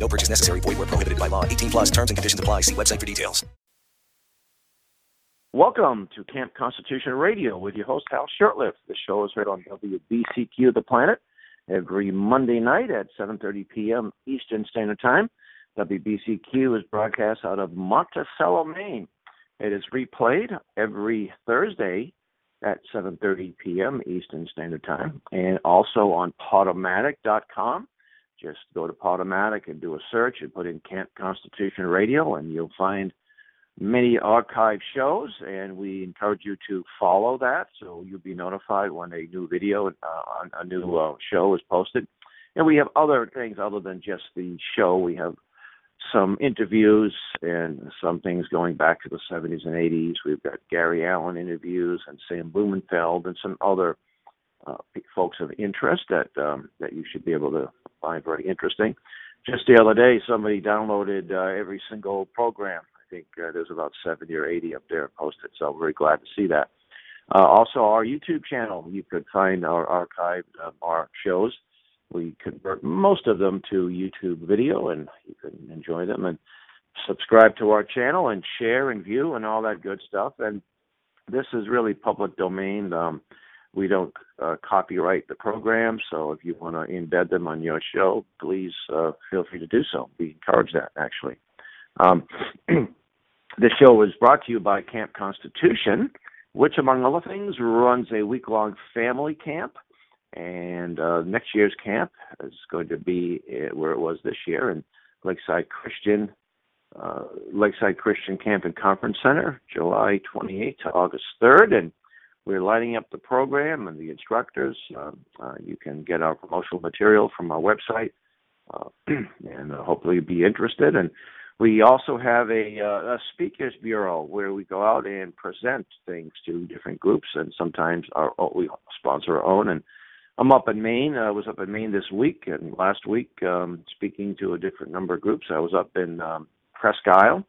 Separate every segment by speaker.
Speaker 1: No purchase necessary. Void where prohibited by law. 18 plus terms and conditions apply. See website for details.
Speaker 2: Welcome to Camp Constitution Radio with your host, Hal Shurtleff. The show is heard on WBCQ The Planet every Monday night at 7.30 p.m. Eastern Standard Time. WBCQ is broadcast out of Monticello, Maine. It is replayed every Thursday at 7:30 p.m. Eastern Standard Time, and also on Podomatic.com. Just go to Podomatic and do a search and put in Camp Constitution Radio, and you'll find many archive shows. And we encourage you to follow that, so you'll be notified when a new video, uh, a new uh, show is posted. And we have other things other than just the show. We have some interviews and some things going back to the 70s and 80s. We've got Gary Allen interviews and Sam Blumenfeld and some other uh, folks of interest that um, that you should be able to find very interesting. Just the other day, somebody downloaded uh, every single program. I think uh, there's about 70 or 80 up there posted, so I'm very glad to see that. Uh, also, our YouTube channel, you could find our archived uh, our shows we convert most of them to YouTube video, and you can enjoy them and subscribe to our channel and share and view and all that good stuff. And this is really public domain. Um, we don't uh, copyright the program, so if you want to embed them on your show, please uh, feel free to do so. We encourage that actually. Um, this show was brought to you by Camp Constitution, which, among other things, runs a week long family camp and uh, next year's camp is going to be uh, where it was this year in Lakeside Christian, uh, Lakeside Christian Camp and Conference Center, July 28th to August 3rd, and we're lighting up the program and the instructors. Uh, uh, you can get our promotional material from our website, uh, and hopefully be interested. And we also have a, a speakers bureau where we go out and present things to different groups, and sometimes our, we sponsor our own and I'm up in Maine. I was up in Maine this week and last week, um, speaking to a different number of groups. I was up in um, Presque Isle.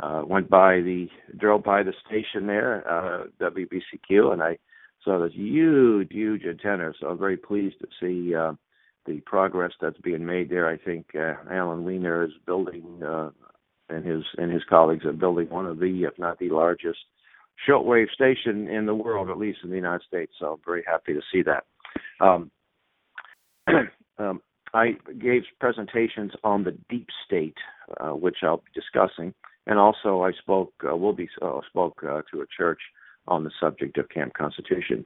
Speaker 2: Uh, went by the drove by the station there, uh, WBCQ, and I saw this huge, huge antenna. So I'm very pleased to see uh, the progress that's being made there. I think uh, Allan Weiner is building, uh, and his and his colleagues are building one of the, if not the largest, shortwave station in the world, at least in the United States. So I'm very happy to see that. Um, um, I gave presentations on the deep state, uh, which I'll be discussing, and also I spoke, uh, will be uh, spoke uh, to a church on the subject of Camp Constitution.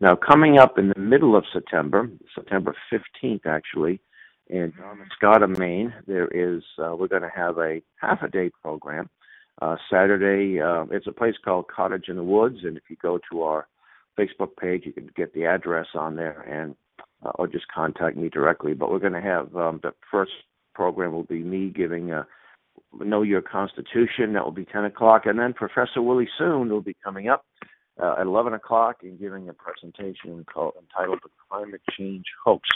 Speaker 2: Now, coming up in the middle of September, September 15th, actually, in Scotland, Maine, there is uh, we're going to have a half a day program. Uh, Saturday, uh, it's a place called Cottage in the Woods, and if you go to our Facebook page. You can get the address on there and uh, or just contact me directly. But we're going to have um, the first program will be me giving a Know Your Constitution. That will be 10 o'clock, and then Professor Willie Soon will be coming up uh, at 11 o'clock and giving a presentation called entitled "The Climate Change Hoax."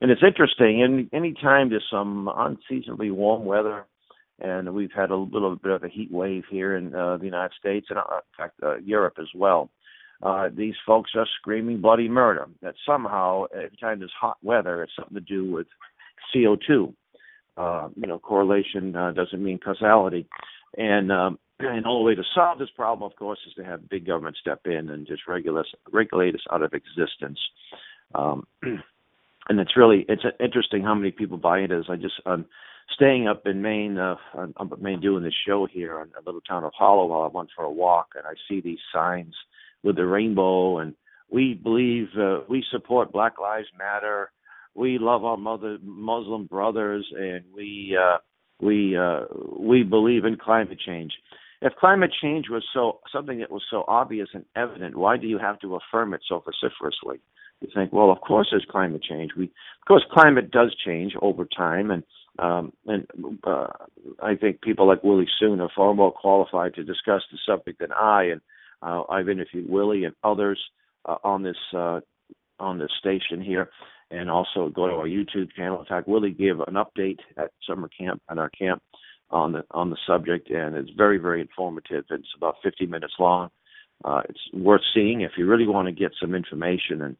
Speaker 2: And it's interesting. And any time there's some unseasonably warm weather, and we've had a little bit of a heat wave here in uh, the United States and, uh, in fact, uh, Europe as well uh, these folks are screaming bloody murder. That somehow, every time there's hot weather, it's something to do with CO2. Uh, you know, correlation uh, doesn't mean causality. And um, and the only way to solve this problem, of course, is to have big government step in and just regulate us, regulate us out of existence. Um, and it's really it's interesting how many people buy into this. I just I'm staying up in Maine. Uh, I'm up in Maine doing this show here in a little town of Hallowell. I went for a walk and I see these signs with the rainbow, and we believe uh, we support Black Lives Matter. We love our mother Muslim brothers, and we uh, we uh, we believe in climate change. If climate change was so something that was so obvious and evident, why do you have to affirm it so vociferously? You think, well, of course there's climate change. We, of course, climate does change over time, and Um, and uh, I think people like Willie Soon are far more qualified to discuss the subject than I. And uh, I've interviewed Willie and others uh, on this uh, on this station here, and also go to our YouTube channel. In fact, Willie gave an update at summer camp at our camp on the on the subject, and it's very very informative. It's about 50 minutes long. Uh, it's worth seeing if you really want to get some information. And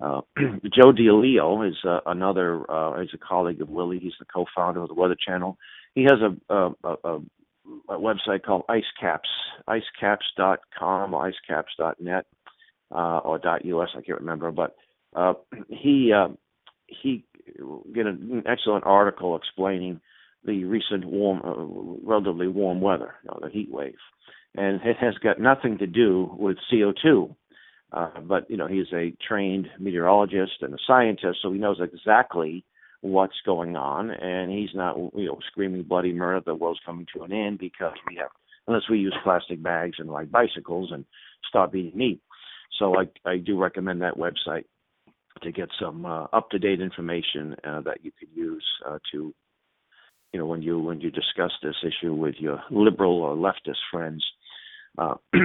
Speaker 2: uh, Joe D'Aleo is uh, another. Uh, is a colleague of Willie. He's the co-founder of the Weather Channel. He has a, a, a, a website called IceCaps, icecaps.com, icecaps.net, uh, or .us. I can't remember, but uh, he uh, he did an excellent article explaining the recent warm, uh, relatively warm weather, you know, the heat wave, and it has got nothing to do with CO2. Uh, but you know, he's a trained meteorologist and a scientist, so he knows exactly what's going on, and he's not you know screaming bloody murder, the world's coming to an end because we have unless we use plastic bags and ride bicycles and stop eating meat. So I I do recommend that website to get some uh, up to date information uh, that you could use uh, to you know when you when you discuss this issue with your liberal or leftist friends. Uh,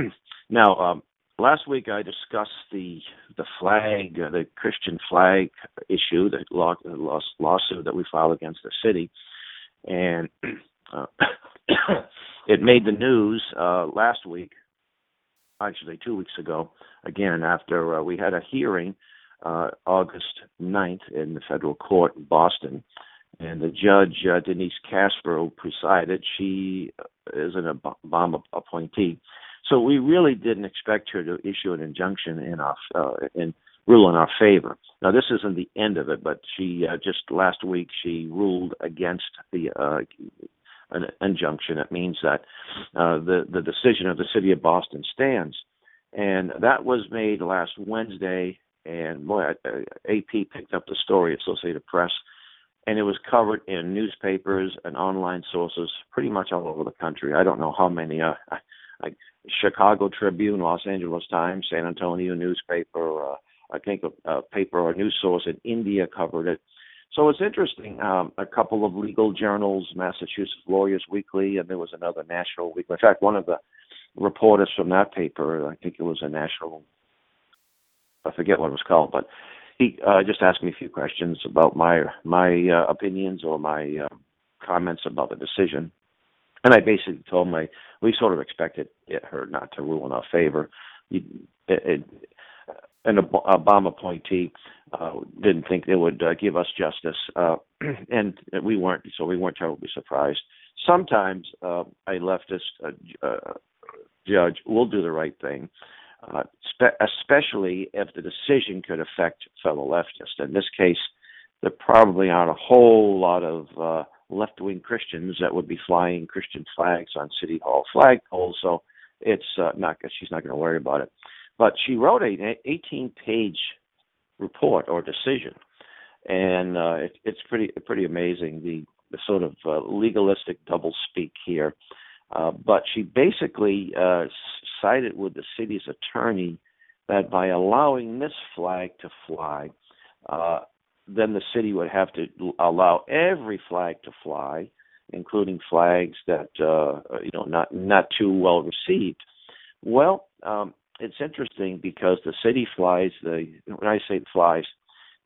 Speaker 2: now, um, last week I discussed the the flag, uh, the Christian flag issue, the law, law, lawsuit that we filed against the city, and uh, it made the news last week, actually two weeks ago, again after uh, we had a hearing uh, August 9th in the federal court in Boston and the judge uh, Denise Casper presided. She is an Obama appointee, so we really didn't expect her to issue an injunction in our uh, in rule in our favor. Now this isn't the end of it, but she uh, just last week she ruled against the uh, an injunction. It means that uh, the the decision of the city of Boston stands, and that was made last Wednesday. And boy, AP picked up the story, Associated Press, and it was covered in newspapers and online sources pretty much all over the country. I don't know how many, uh, like Chicago Tribune, Los Angeles Times, San Antonio newspaper, uh, I think a, a paper or a news source in India covered it. So it's interesting. Um, a couple of legal journals, Massachusetts Lawyers Weekly, and there was another national weekly. In fact, one of the reporters from that paper, I think it was a national, I forget what it was called, but he uh, just asked me a few questions about my my uh, opinions or my uh, comments about the decision, and I basically told him I we sort of expected it, her not to rule in our favor. It, it, an Obama appointee uh, didn't think they would uh, give us justice, uh, and we weren't, so we weren't terribly surprised. Sometimes uh, a leftist uh, uh, judge will do the right thing, uh, spe- especially if the decision could affect fellow leftists. In this case, there probably aren't a whole lot of uh, left wing Christians that would be flying Christian flags on City Hall flagpoles, so it's uh, not she's not going to worry about it. But she wrote an 18 page report or decision, and uh, it, it's pretty pretty amazing the, the sort of uh, legalistic double speak here. Uh, but she basically uh, sided with the city's attorney that by allowing this flag to fly, uh, then the city would have to allow every flag to fly, including flags that uh, you know not not too well received. Well, um, it's interesting because the city flies the when I say flies,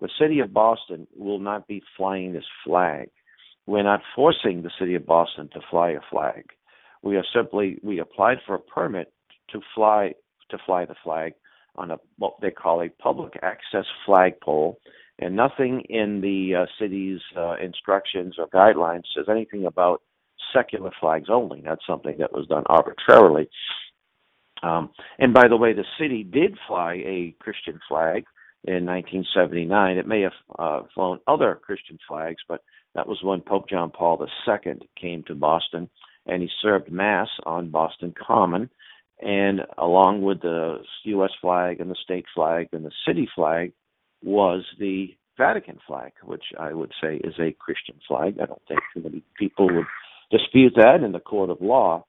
Speaker 2: the city of Boston will not be flying this flag. We're not forcing the city of Boston to fly a flag. We are simply we applied for a permit to fly to fly the flag on a what they call a public access flagpole, and nothing in the uh, city's uh, instructions or guidelines says anything about secular flags only. That's something that was done arbitrarily. Um, and by the way, the city did fly a Christian flag in 1979. It may have uh, flown other Christian flags, but that was when Pope John Paul II came to Boston and he served Mass on Boston Common and along with the U.S. flag and the state flag and the city flag was the Vatican flag, which I would say is a Christian flag. I don't think too many people would dispute that in the court of law.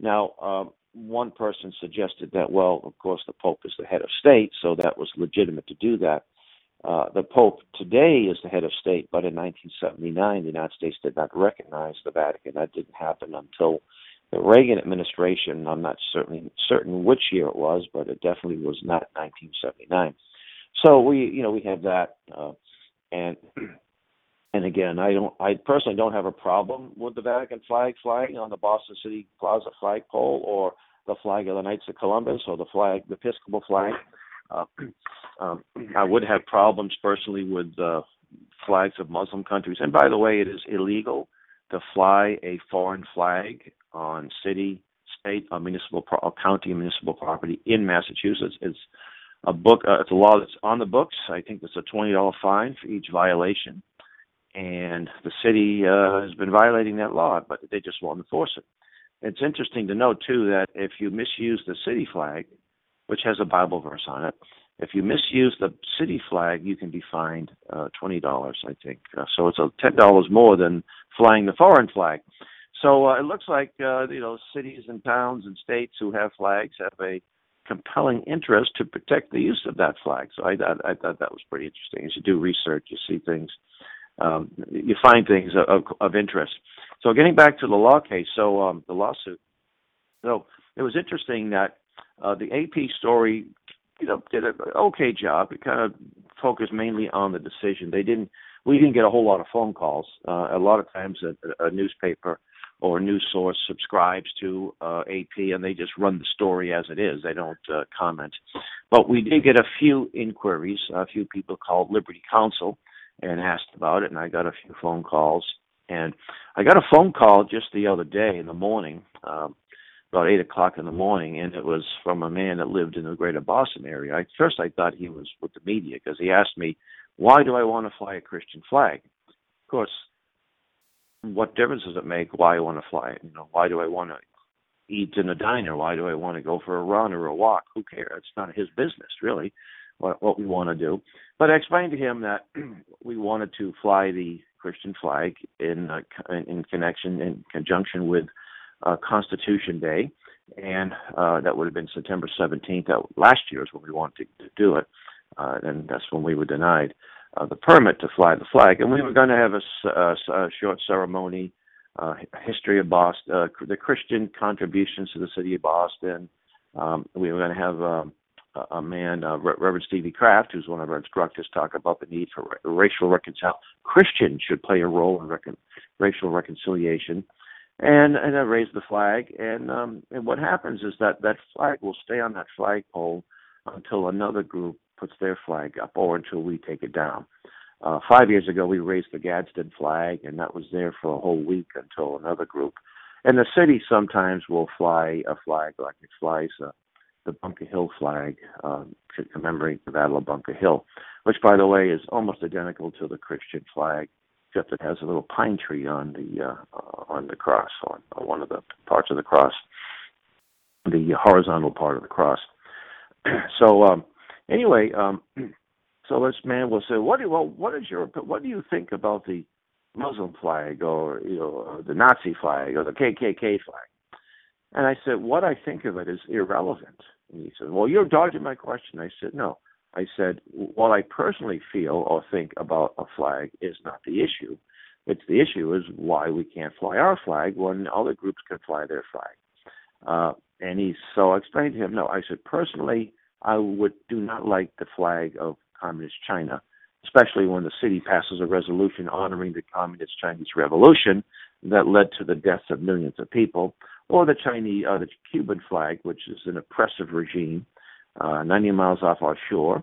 Speaker 2: Now, um, one person suggested that, well, of course, the Pope is the head of state, so that was legitimate to do that. Uh, the Pope today is the head of state, but in 1979, the United States did not recognize the Vatican. That didn't happen until the Reagan administration. I'm not certainly certain which year it was, but it definitely was not 1979. So we, you know, we have that, uh, and and again, I don't, I personally don't have a problem with the Vatican flag flying on the Boston City Plaza flagpole or the flag of the Knights of Columbus or the flag, the Episcopal flag. Uh, um, I would have problems personally with uh, flags of Muslim countries. And by the way, it is illegal to fly a foreign flag on city, state, or municipal, or county, municipal property in Massachusetts. It's a book. Uh, it's a law that's on the books. I think it's a twenty dollar fine for each violation, and the city uh, has been violating that law, but they just won't enforce it. It's interesting to note too that if you misuse the city flag, which has a Bible verse on it, if you misuse the city flag, you can be fined uh, twenty dollars, I think. Uh, so it's a ten dollars more than flying the foreign flag. So uh, it looks like uh, you know cities and towns and states who have flags have a compelling interest to protect the use of that flag. So I, I, I thought that was pretty interesting. As you do research, you see things, um, you find things of, of interest. So getting back to the law case, so um, the lawsuit. So it was interesting that uh, the AP story, you know, did an okay job. It kind of focused mainly on the decision. They didn't. We didn't get a whole lot of phone calls. Uh, a lot of times, a, a newspaper or a news source subscribes to uh, AP and they just run the story as it is. They don't uh, comment. But we did get a few inquiries. A few people called Liberty Counsel and asked about it, and I got a few phone calls. And I got a phone call just the other day in the morning, um, about eight o'clock in the morning, and it was from a man that lived in the greater Boston area. At first, I thought he was with the media because he asked me, "Why do I want to fly a Christian flag?" Of course, what difference does it make why I want to fly it? You know, why do I want to eat in a diner? Why do I want to go for a run or a walk? Who cares? It's not his business, really, what, what we want to do. But I explained to him that we wanted to fly the Christian flag in uh, in connection in conjunction with uh, Constitution Day, and uh, that would have been September 17th. That last year is when we wanted to, do it, uh, and that's when we were denied uh, the permit to fly the flag. And we were going to have a, a, a short ceremony, uh, history of Boston, uh, the Christian contributions to the city of Boston. Um, we were going to have um, a, man, uh, Reverend Stevie Craft, who's one of our instructors, talk about the need for racial reconciliation. Christians should play a role in racial reconciliation. And and I raised the flag, and um, and what happens is that that flag will stay on that flagpole until another group puts their flag up or until we take it down. Uh, five years ago, we raised the Gadsden flag, and that was there for a whole week until another group. And the city sometimes will fly a flag, like it flies uh, the Bunker Hill flag um, to commemorate the Battle of Bunker Hill, which, by the way, is almost identical to the Christian flag, except it has a little pine tree on the uh, on the cross, on, on one of the parts of the cross, the horizontal part of the cross. so um, anyway, um, so this man will say, "What do well, what is your what do you think about the Muslim flag or you know the Nazi flag or the KKK flag?" And I said, "What I think of it is irrelevant." And he said, "Well, you're dodging my question." I said, "No." I said, "What I personally feel or think about a flag is not the issue. It's the issue is why we can't fly our flag when other groups can fly their flag." Uh, and he so I explained to him, "No," I said, "Personally." I would do not like the flag of communist China, especially when the city passes a resolution honoring the communist Chinese revolution that led to the deaths of millions of people, or the Chinese, uh, the Cuban flag, which is an oppressive regime, uh, 90 miles off our shore.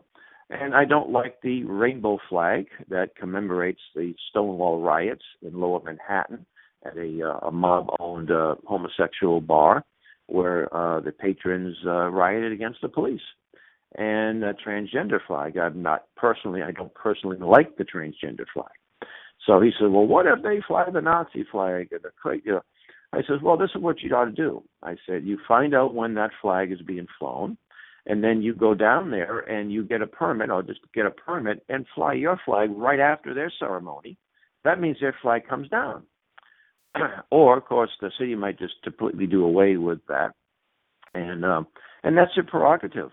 Speaker 2: And I don't like the rainbow flag that commemorates the Stonewall riots in Lower Manhattan at a, uh, a mob-owned uh, homosexual bar where uh, the patrons uh, rioted against the police and a transgender flag. I'm not personally, I don't personally like the transgender flag. So he said, well, what if they fly the Nazi flag? The, I said, well, this is what you ought to do. I said, you find out when that flag is being flown, and then you go down there and you get a permit, or just get a permit and fly your flag right after their ceremony. That means their flag comes down. or, of course, the city might just completely do away with that, and um, and that's your prerogative.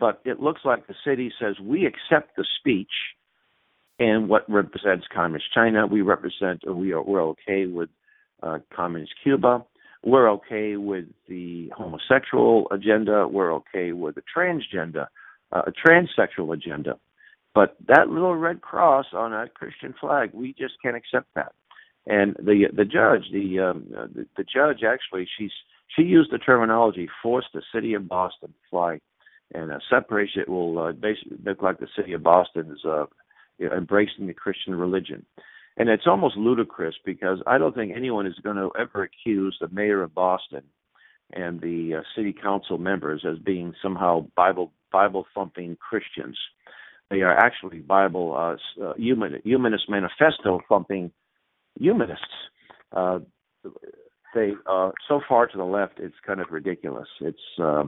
Speaker 2: But it looks like the city says we accept the speech and what represents communist China. We represent, we are we're okay with uh, communist Cuba. We're okay with the homosexual agenda. We're okay with the transgender, uh, a transsexual agenda. But that little red cross on a Christian flag, we just can't accept that. And the the judge, the um, the, the judge actually, she's she used the terminology "force the city of Boston to fly," and uh, separation it will uh, basically look like the city of Boston is uh, you know, embracing the Christian religion. And it's almost ludicrous because I don't think anyone is going to ever accuse the mayor of Boston and the uh, city council members as being somehow Bible Bible thumping Christians. They are actually Bible uh, uh, human, humanist manifesto thumping humanists. Uh, they uh, so far to the left, it's kind of ridiculous. It's uh,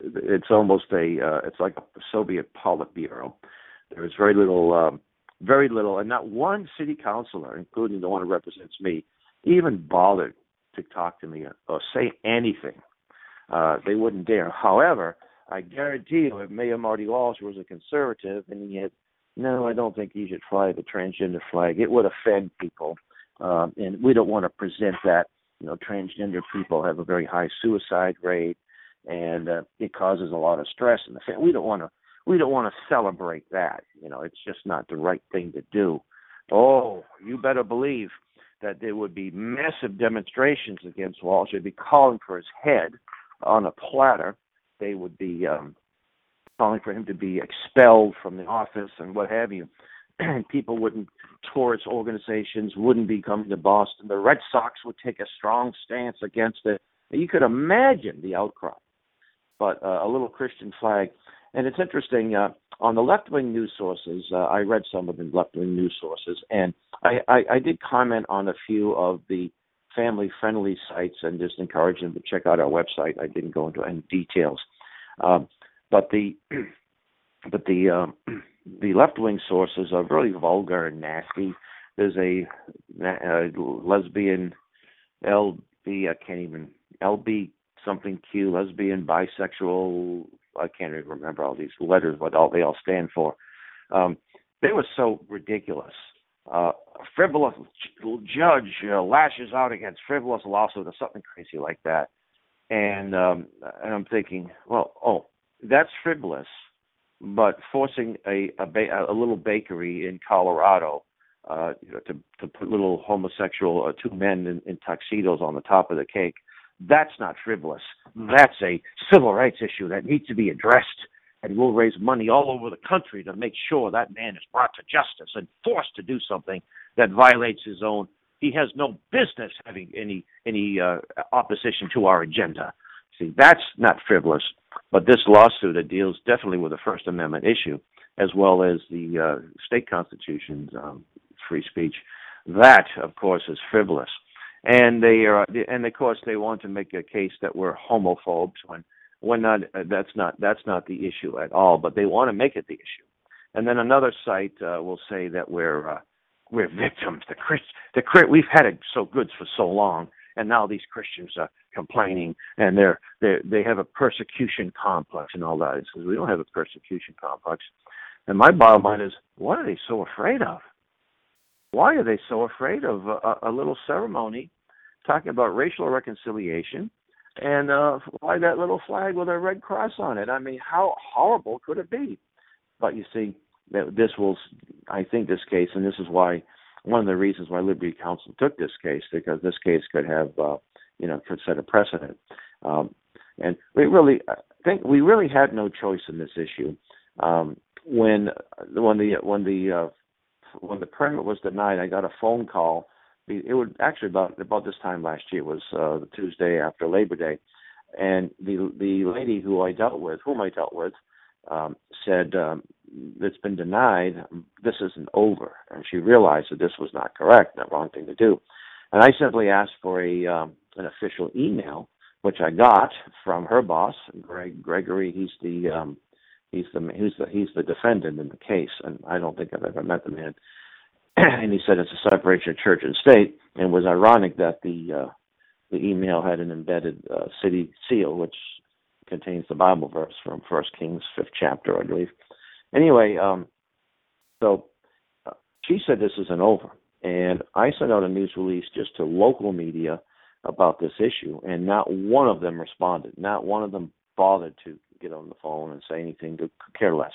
Speaker 2: it's almost a uh, it's like a Soviet Politburo. There is very little. Um, very little, and not one city councilor, including the one who represents me, even bothered to talk to me or say anything. Uh, they wouldn't dare. However, I guarantee you, if Mayor Marty Walsh was a conservative and he had, no, I don't think he should fly the transgender flag. It would offend people, um, and we don't want to present that. You know, transgender people have a very high suicide rate, and uh, it causes a lot of stress in the family. We don't want to we don't want to celebrate that. You know, it's just not the right thing to do. Oh, you better believe that there would be massive demonstrations against Walsh. They'd be calling for his head on a platter. They would be um, calling for him to be expelled from the office and what have you. People wouldn't, tourist organizations wouldn't be coming to Boston. The Red Sox would take a strong stance against it. You could imagine the outcry. But uh, a little Christian flag and it's interesting uh, on the left wing news sources. Uh, I read some of the left wing news sources, and I, I, I did comment on a few of the family friendly sites and just encourage them to check out our website. I didn't go into any details, um, but the but the um, the left wing sources are really vulgar and nasty. There's a, a lesbian LB I can't even LB something Q lesbian bisexual I can't even remember all these letters, what all they all stand for. Um, they were so ridiculous. Uh, frivolous judge uh, lashes out against frivolous lawsuit or something crazy like that, and um, and I'm thinking, well, oh, that's frivolous, but forcing a a, ba- a little bakery in Colorado uh, you know, to to put little homosexual uh, two men in, in tuxedos on the top of the cake that's not frivolous. That's a civil rights issue that needs to be addressed. And we'll raise money all over the country to make sure that man is brought to justice and forced to do something that violates his own. He has no business having any any uh, opposition to our agenda. See, that's not frivolous. But this lawsuit that deals definitely with the First Amendment issue, as well as the uh, state constitution's um, free speech, that, of course, is frivolous and they are and of course they want to make a case that we're homophobes when when not that's not that's not the issue at all but they want to make it the issue. And then another site uh, will say that we're uh, we're victims. The Christ the we've had it so good for so long and now these Christians are complaining and they're they they have a persecution complex and all that. It says we don't have a persecution complex. And my bottom line is what are they so afraid of why are they so afraid of a, a little ceremony talking about racial reconciliation and uh, why that little flag with a red cross on it? I mean, how horrible could it be? But you see, this will, I think, this case, and this is why one of the reasons why Liberty Counsel took this case because this case could have, uh, you know, could set a precedent. Um, and we really, I think we really had no choice in this issue. Um, when when the when the uh, when the permit was denied, I got a phone call. It was actually about about this time last year. It was uh, the Tuesday after Labor Day, and the the lady who I dealt with, whom I dealt with, um, said um, it's been denied. This isn't over, and she realized that this was not correct, the wrong thing to do. And I simply asked for a um, an official email, which I got from her boss, Greg Gregory. He's the um, He's the he's the he's the defendant in the case, and I don't think I've ever met the man. and he said it's a separation of church and state, and it was ironic that the uh, the email had an embedded uh, city seal, which contains the Bible verse from First Kings fifth chapter, I believe. Anyway, um, so uh, she said this isn't over. And I sent out a news release just to local media about this issue, and not one of them responded. Not one of them bothered to phone and say anything to care less.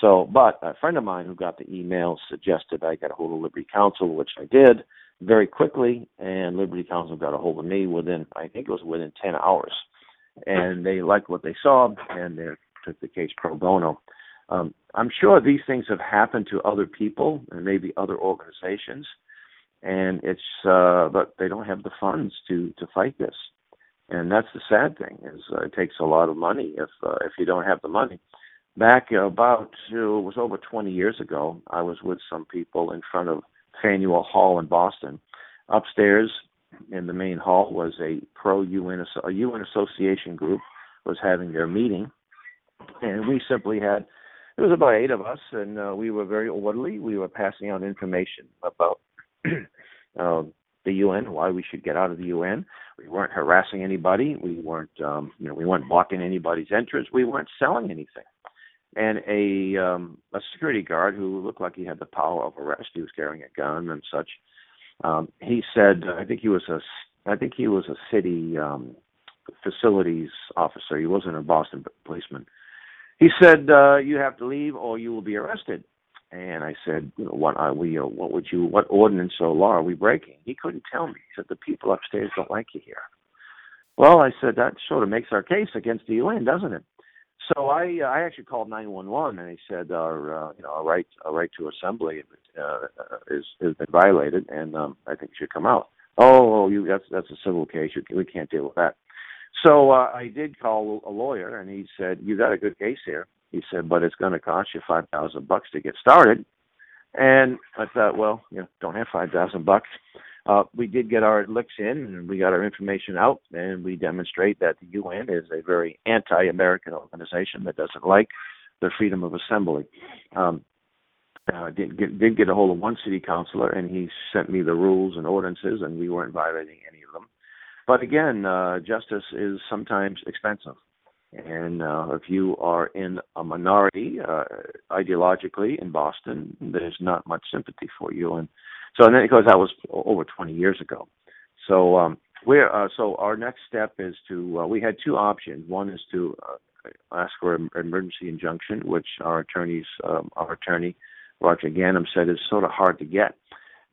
Speaker 2: So, but a friend of mine who got the email suggested I get a hold of Liberty Counsel, which I did very quickly, and Liberty Counsel got a hold of me within, I think it was within 10 hours. And they liked what they saw, and they took the case pro bono. Um, I'm sure these things have happened to other people and maybe other organizations, and it's uh, but they don't have the funds to to fight this, and that's the sad thing is uh, it takes a lot of money if uh, if you don't have the money. Back about uh, it was over 20 years ago, I was with some people in front of Faneuil Hall in Boston. Upstairs in the main hall was a pro UN a UN association group was having their meeting, and we simply had it was about eight of us, and uh, we were very orderly. We were passing out information about uh, the UN, why we should get out of the UN. We weren't harassing anybody. We weren't, um, you know, we weren't blocking anybody's entrance. We weren't selling anything. And a um, a security guard who looked like he had the power of arrest. He was carrying a gun and such. Um, he said, I think he was a, I think he was a city um, facilities officer. He wasn't a Boston policeman he said, uh, "You have to leave, or you will be arrested." And I said, you know, "What are we? Uh, what would you? What ordinance or law are we breaking?" He couldn't tell me. He said, "The people upstairs don't like you here." Well, I said that sort of makes our case against the UN, doesn't it? So I uh, I actually called 911 and they said our uh, you know our right our right to assembly uh, is has been violated and um, I think you should come out. Oh, you that's that's a civil case. You, we can't deal with that. So uh, I did call a lawyer, and he said, "You got a good case here." He said, "But it's going to cost you five thousand bucks to get started." And I thought, well, you know, don't have five thousand bucks. Uh, we did get our licks in, and we got our information out, and we demonstrate that the UN is a very anti-American organization that doesn't like the freedom of assembly. Um, uh, did get did get a hold of one city councilor, and he sent me the rules and ordinances, and we weren't violating any of them. But again, uh, justice is sometimes expensive. And uh, if you are in a minority uh, ideologically in Boston, there's not much sympathy for you. And so, and then because that was over 20 years ago. So um, we're uh, so our next step is to uh, we had two options. One is to uh, ask for an emergency injunction, which our attorneys, um, our attorney Roger Gannam said is sort of hard to get.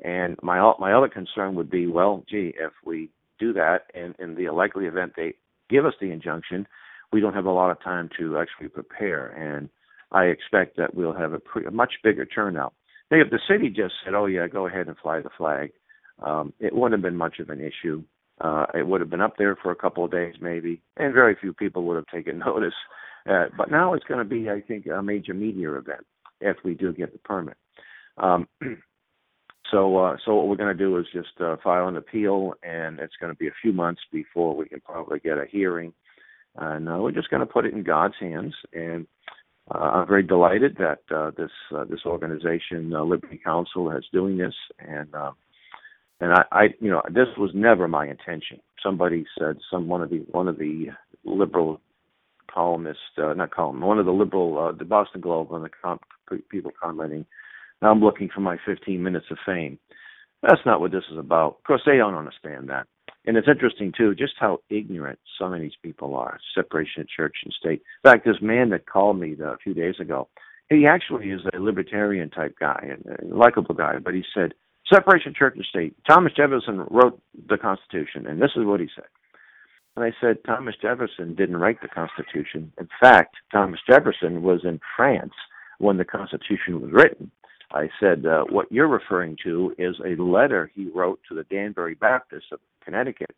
Speaker 2: And my my other concern would be, well, gee, if we do that, and in the likely event they give us the injunction, we don't have a lot of time to actually prepare. And I expect that we'll have a, pre- a much bigger turnout. Think if the city just said, "Oh yeah, go ahead and fly the flag," um, it wouldn't have been much of an issue. Uh, it would have been up there for a couple of days maybe, and very few people would have taken notice. Uh, but now it's going to be, I think, a major media event if we do get the permit. Um, So, uh, so what we're going to do is just uh, file an appeal, and it's going to be a few months before we can probably get a hearing. And uh, we're just going to put it in God's hands. And uh, I'm very delighted that uh, this uh, this organization, uh, Liberty Counsel, is doing this. And uh, and I, I, you know, this was never my intention. Somebody said, some one of the one of the liberal columnists, uh, not column, one of the liberal, uh, the Boston Globe, and the com- people commenting now I'm looking for my 15 minutes of fame. That's not what this is about. Of course, they don't understand that. And it's interesting, too, just how ignorant some of these people are separation of church and state. In fact, this man that called me a few days ago, he actually is a libertarian type guy, and a likable guy, but he said, separation of church and state. Thomas Jefferson wrote the Constitution, and this is what he said. And I said, Thomas Jefferson didn't write the Constitution. In fact, Thomas Jefferson was in France when the Constitution was written. I said, uh, what you're referring to is a letter he wrote to the Danbury Baptists of Connecticut.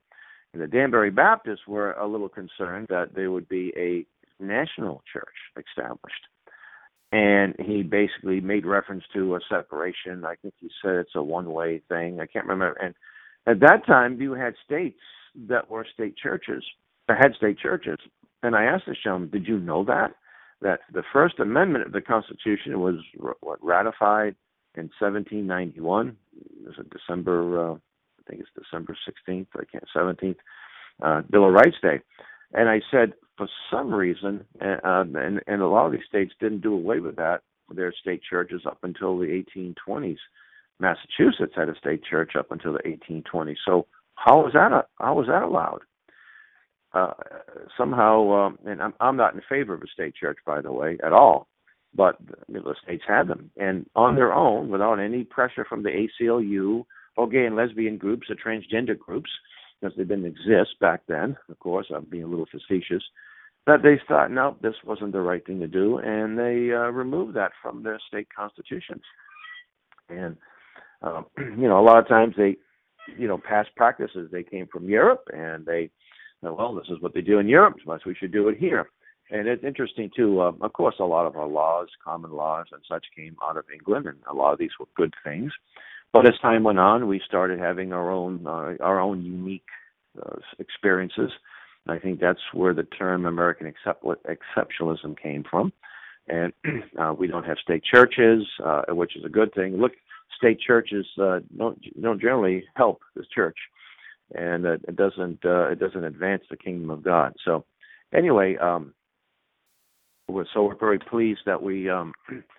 Speaker 2: And the Danbury Baptists were a little concerned that there would be a national church established. And he basically made reference to a separation. I think he said it's a one way thing. I can't remember. And at that time, you had states that were state churches, that had state churches. And I asked the gentleman, did you know that? that the First Amendment of the Constitution was what ratified in 1791. It was December, uh, I think it's December 16th, I can't 17th, uh, Bill of Rights Day. And I said, for some reason, uh, and and a lot of these states didn't do away with that. their state churches up until the 1820s. Massachusetts had a state church up until the 1820s. So how was that? A, how was that allowed? Uh, somehow, um, and I'm, I'm not in favor of a state church, by the way, at all. But the states had them, and on their own, without any pressure from the ACLU or gay and lesbian groups or transgender groups, because they didn't exist back then. Of course, I'm being a little facetious. That they thought, no, this wasn't the right thing to do, and they uh, removed that from their state constitutions. And um, you know, a lot of times they, you know, past practices they came from Europe, and they, well, this is what they do in Europe, so we should do it here. And it's interesting too. Uh, of course, a lot of our laws, common laws, and such came out of England, and a lot of these were good things. But as time went on, we started having our own uh, our own unique uh, experiences. I think that's where the term American exceptionalism came from. And uh, we don't have state churches, uh, which is a good thing. Look, state churches uh, don't don't generally help the church, and uh, it doesn't uh, it doesn't advance the kingdom of God. So, anyway, um, we're, so we're very pleased that we um,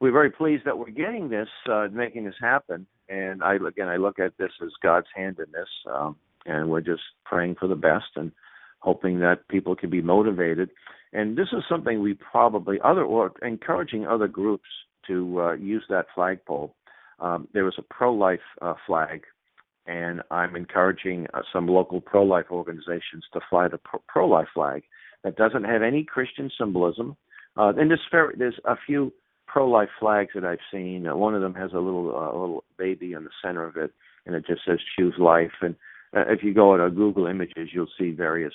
Speaker 2: we're very pleased that we're getting this, uh, making this happen. And I again, I look at this as God's hand in this, um, and we're just praying for the best and hoping that people can be motivated. And this is something we probably other or encouraging other groups to uh, use that flagpole. Um, there was a pro-life uh, flag, and I'm encouraging uh, some local pro-life organizations to fly the pro- pro-life flag that doesn't have any Christian symbolism. Uh, and there's, there's a few pro-life flags that I've seen. Uh, one of them has a little uh, little baby in the center of it, and it just says "Choose Life." And uh, if you go to Google Images, you'll see various.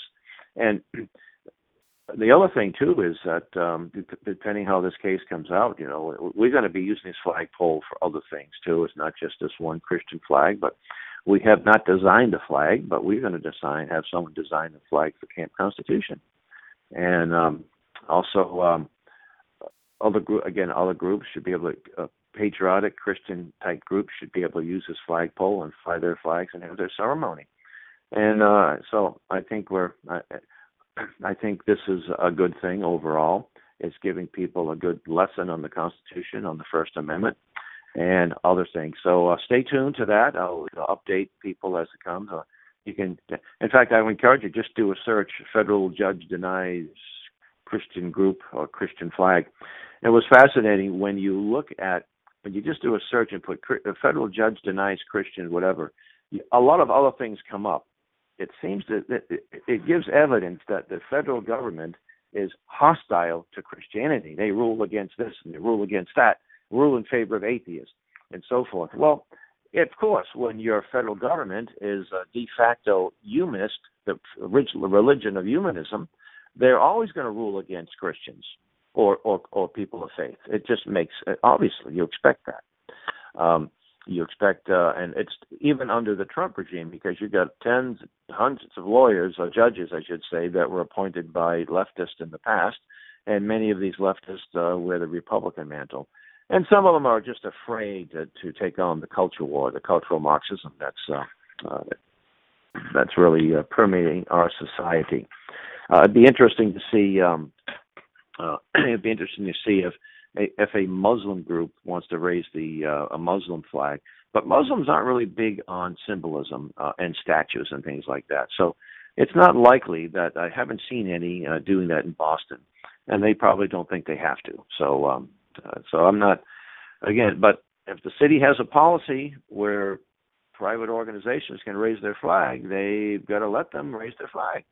Speaker 2: And the other thing too is that um, depending how this case comes out, you know, we're going to be using this flagpole for other things too. It's not just this one Christian flag, but we have not designed a flag, but we're going to design have someone design the flag for Camp Constitution, and um, also um, other group again other groups should be able to uh, patriotic Christian type groups should be able to use this flagpole and fly their flags and have their ceremony. And uh, so I think we're I, I think this is a good thing overall. It's giving people a good lesson on the Constitution, on the First Amendment, and other things. So uh, stay tuned to that. I'll, update people as it comes. Uh, you can, in fact, I would encourage you just do a search. Federal judge denies Christian group or Christian flag. It was fascinating when you look at when you just do a search and put a federal judge denies Christian whatever. A lot of other things come up. It seems that it gives evidence that the federal government is hostile to Christianity. They rule against this and they rule against that, rule in favor of atheists, and so forth. Well, of course, when your federal government is a de facto humanist, the original religion of humanism, they're always going to rule against Christians or, or, or people of faith. It just makes obviously you expect that. Um, you expect, uh, and it's even under the Trump regime because you've got tens, hundreds of lawyers or judges, I should say, that were appointed by leftists in the past, and many of these leftists uh, wear the Republican mantle, and some of them are just afraid to, to take on the culture war, the cultural Marxism that's uh, uh, that's really uh, permeating our society. Uh, it'd be interesting to see. Um, uh, it'd be interesting to see if if a Muslim group wants to raise the uh, a Muslim flag, but Muslims aren't really big on symbolism uh, and statues and things like that. So it's not likely that I haven't seen any uh, doing that in Boston, and they probably don't think they have to. So um, uh, so I'm not again, but if the city has a policy where private organizations can raise their flag, they've got to let them raise their flag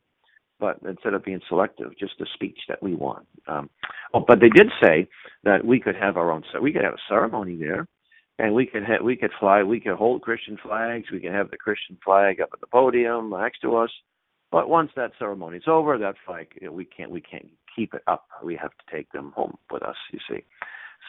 Speaker 2: but instead of being selective, just the speech that we want. Um, oh, but they did say that we could have our own. We could have a ceremony there, and we could have, we could fly. We could hold Christian flags. We could have the Christian flag up at the podium next to us. But once that ceremony is over, that flag you know, we can't we can't keep it up. We have to take them home with us. You see,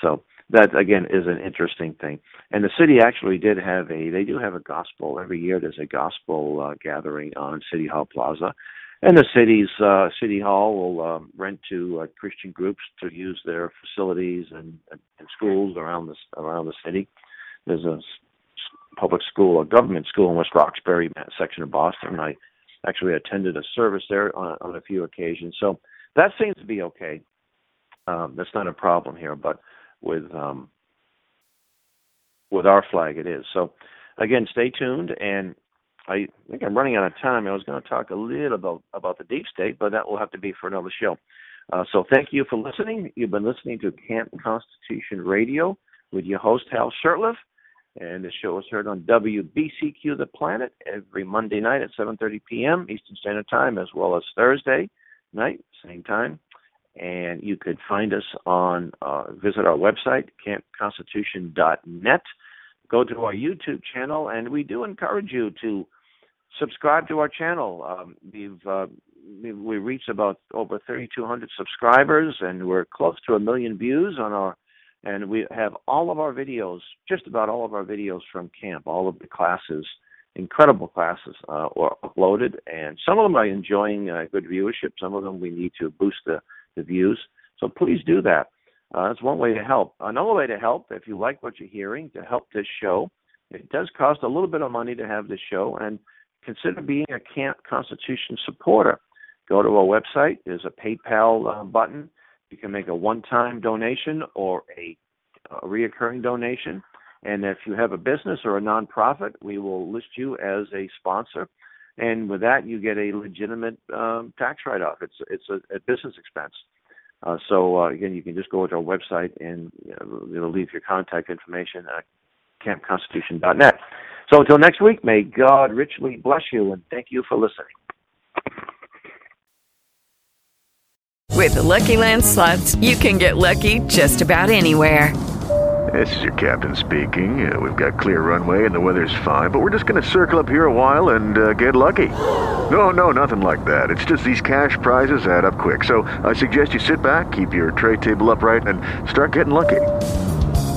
Speaker 2: so that again is an interesting thing. And the city actually did have a they do have a gospel every year. There's a gospel uh, gathering on City Hall Plaza and the city's uh, city hall will um, rent to uh, Christian groups to use their facilities and, and, schools around the around the city. There's a public school, a government school in West Roxbury section of Boston. I actually attended a service there on, on a few occasions, so that seems to be okay. Um, that's not a problem here, but with um, with our flag. It is so. Again, stay tuned, and I think I'm running out of time. I was going to talk a little about about the deep state, but that will have to be for another show. Uh, so thank you for listening. You've been listening to Camp Constitution Radio with your host Hal Shurtleff, and the show is heard on WBCQ The Planet every Monday night at 7:30 p.m. Eastern Standard Time, as well as Thursday night, same time. And you could find us on uh, visit our website campconstitution.net. Go to our YouTube channel, and we do encourage you to subscribe to our channel. Um, we've uh, we reached about over 3,200 subscribers, and we're close to a million views on our. And we have all of our videos, just about all of our videos from camp, all of the classes, incredible classes, uh, are uploaded, and some of them are enjoying uh, good viewership. Some of them we need to boost the, the views. So please do that. Uh, that's one way to help. Another way to help, if you like what you're hearing, to help this show, it does cost a little bit of money to have this show, and consider being a Camp Constitution supporter go to our website. There's a PayPal uh, button. You can make a one-time donation or a, a reoccurring donation. And if you have a business or a nonprofit, we will list you as a sponsor. And with that, you get a legitimate um, tax write-off. It's it's a, a business expense. Uh, so uh, again, you can just go to our website and you know, it'll leave your contact information at campconstitution.net. So until next week, may God richly bless you and thank you for listening.
Speaker 3: With the Lucky Land slots, you can get lucky just about anywhere.
Speaker 4: This is your captain speaking. Uh, we've got clear runway and the weather's fine, but we're just going to circle up here a while and uh, get lucky. No, no, nothing like that. It's just these cash prizes add up quick. So I suggest you sit back, keep your tray table upright, and start getting lucky.